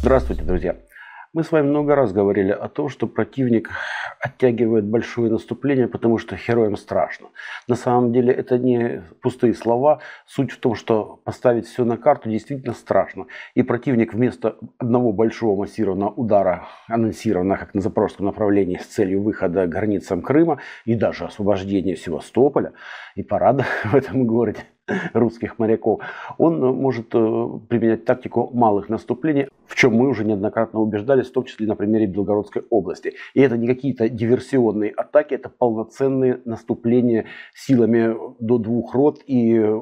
Здравствуйте, друзья! Мы с вами много раз говорили о том, что противник оттягивает большое наступление, потому что героям страшно. На самом деле это не пустые слова. Суть в том, что поставить все на карту действительно страшно. И противник вместо одного большого массированного удара, анонсированного как на запорожском направлении с целью выхода к границам Крыма и даже освобождения Севастополя и парада в этом городе, русских моряков, он может э, применять тактику малых наступлений, в чем мы уже неоднократно убеждались, в том числе на примере Белгородской области. И это не какие-то диверсионные атаки, это полноценные наступления силами до двух рот и э,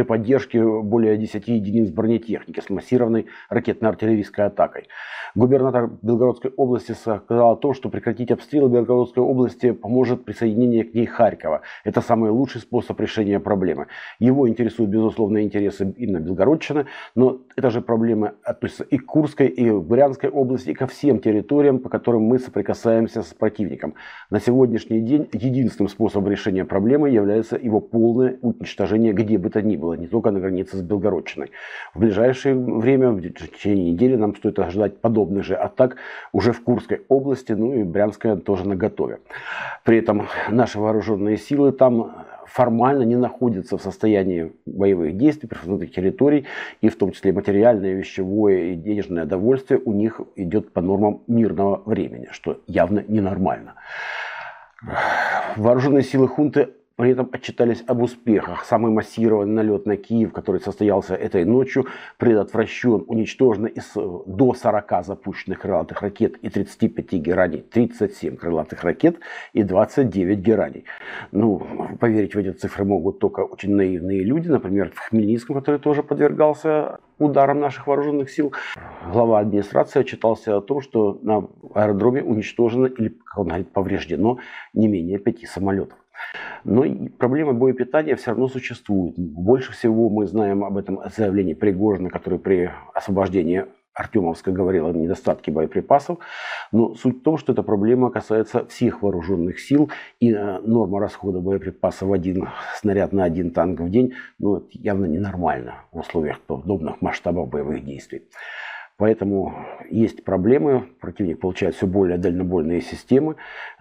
при поддержке более 10 единиц бронетехники с массированной ракетно-артиллерийской атакой. Губернатор Белгородской области сказал о том, что прекратить обстрелы Белгородской области поможет присоединение к ней Харькова. Это самый лучший способ решения проблемы. Его интересуют, безусловно, интересы именно Белгородчины, но это же проблемы относятся и к Курской, и к Брянской области, и ко всем территориям, по которым мы соприкасаемся с противником. На сегодняшний день единственным способом решения проблемы является его полное уничтожение где бы то ни было, не только на границе с Белгородчиной. В ближайшее время, в течение недели, нам стоит ожидать подобных же атак уже в Курской области, ну и Брянская тоже на готове. При этом наши вооруженные силы там формально не находятся в состоянии боевых действий, прифронтовых территорий, и в том числе материальное, вещевое и денежное довольствие у них идет по нормам мирного времени, что явно ненормально. Вооруженные силы хунты при этом отчитались об успехах. Самый массированный налет на Киев, который состоялся этой ночью, предотвращен, уничтожено из до 40 запущенных крылатых ракет и 35 гераний, 37 крылатых ракет и 29 гераний. Ну, поверить в эти цифры могут только очень наивные люди, например, в Хмельницком, который тоже подвергался ударам наших вооруженных сил. Глава администрации отчитался о том, что на аэродроме уничтожено или, как он говорит, повреждено не менее пяти самолетов. Но проблема боепитания все равно существует. Больше всего мы знаем об этом заявлении Пригожина, который при освобождении Артемовска говорил о недостатке боеприпасов. Но суть в том, что эта проблема касается всех вооруженных сил. И э, норма расхода боеприпасов один снаряд на один танк в день ну, явно ненормально в условиях подобных масштабов боевых действий. Поэтому есть проблемы. Противник получает все более дальнобойные системы.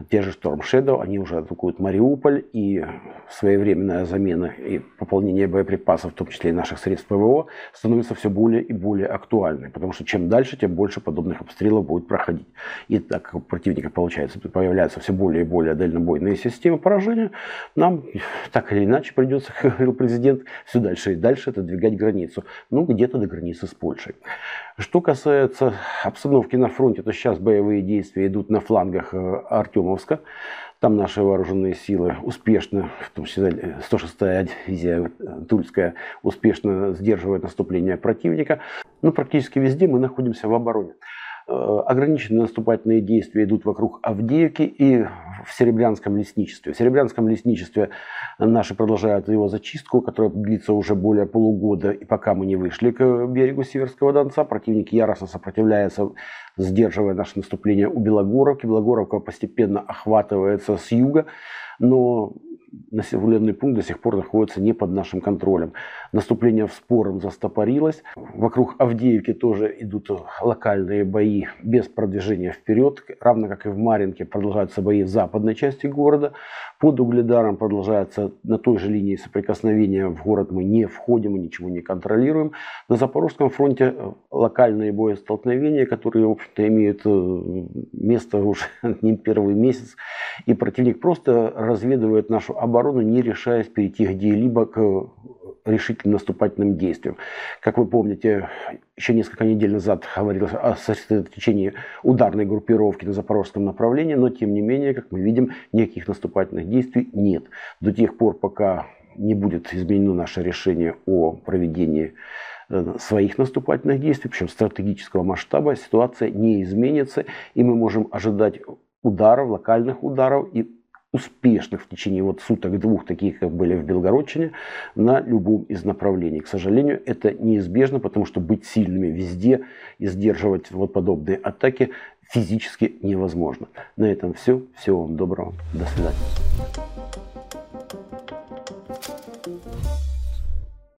Те же Storm Shadow, они уже атакуют Мариуполь. И своевременная замена и пополнение боеприпасов, в том числе и наших средств ПВО, становится все более и более актуальной. Потому что чем дальше, тем больше подобных обстрелов будет проходить. И так как у противника получается, появляются все более и более дальнобойные системы поражения, нам так или иначе придется, как говорил президент, все дальше и дальше отодвигать границу. Ну, где-то до границы с Польшей. Что касается обстановки на фронте, то сейчас боевые действия идут на флангах э, Артемовска. Там наши вооруженные силы успешно, в том числе 106-я дивизия э, Тульская, успешно сдерживает наступление противника. Но практически везде мы находимся в обороне. Э, ограниченные наступательные действия идут вокруг Авдеевки и в Серебрянском лесничестве. В Серебрянском лесничестве наши продолжают его зачистку, которая длится уже более полугода, и пока мы не вышли к берегу Северского Донца, противник яростно сопротивляется, сдерживая наше наступление у Белогоровки. Белогоровка постепенно охватывается с юга, но населенный пункт до сих пор находится не под нашим контролем. Наступление в спором застопорилось. Вокруг Авдеевки тоже идут локальные бои без продвижения вперед, равно как и в Маринке продолжаются бои в западной части города. Под Угледаром продолжается на той же линии соприкосновения. В город мы не входим и ничего не контролируем. На Запорожском фронте э, локальные боестолкновения, которые, в общем-то, имеют э, место уже не первый месяц. И противник просто разведывает нашу оборону, не решаясь перейти где-либо к решительным наступательным действиям. Как вы помните, еще несколько недель назад говорилось о сосредоточении ударной группировки на запорожском направлении, но тем не менее, как мы видим, никаких наступательных действий нет. До тех пор, пока не будет изменено наше решение о проведении э, своих наступательных действий, причем стратегического масштаба, ситуация не изменится, и мы можем ожидать ударов, локальных ударов и успешных в течение вот суток-двух, таких как были в Белгородчине, на любом из направлений. К сожалению, это неизбежно, потому что быть сильными везде и сдерживать вот подобные атаки физически невозможно. На этом все. Всего вам доброго. До свидания.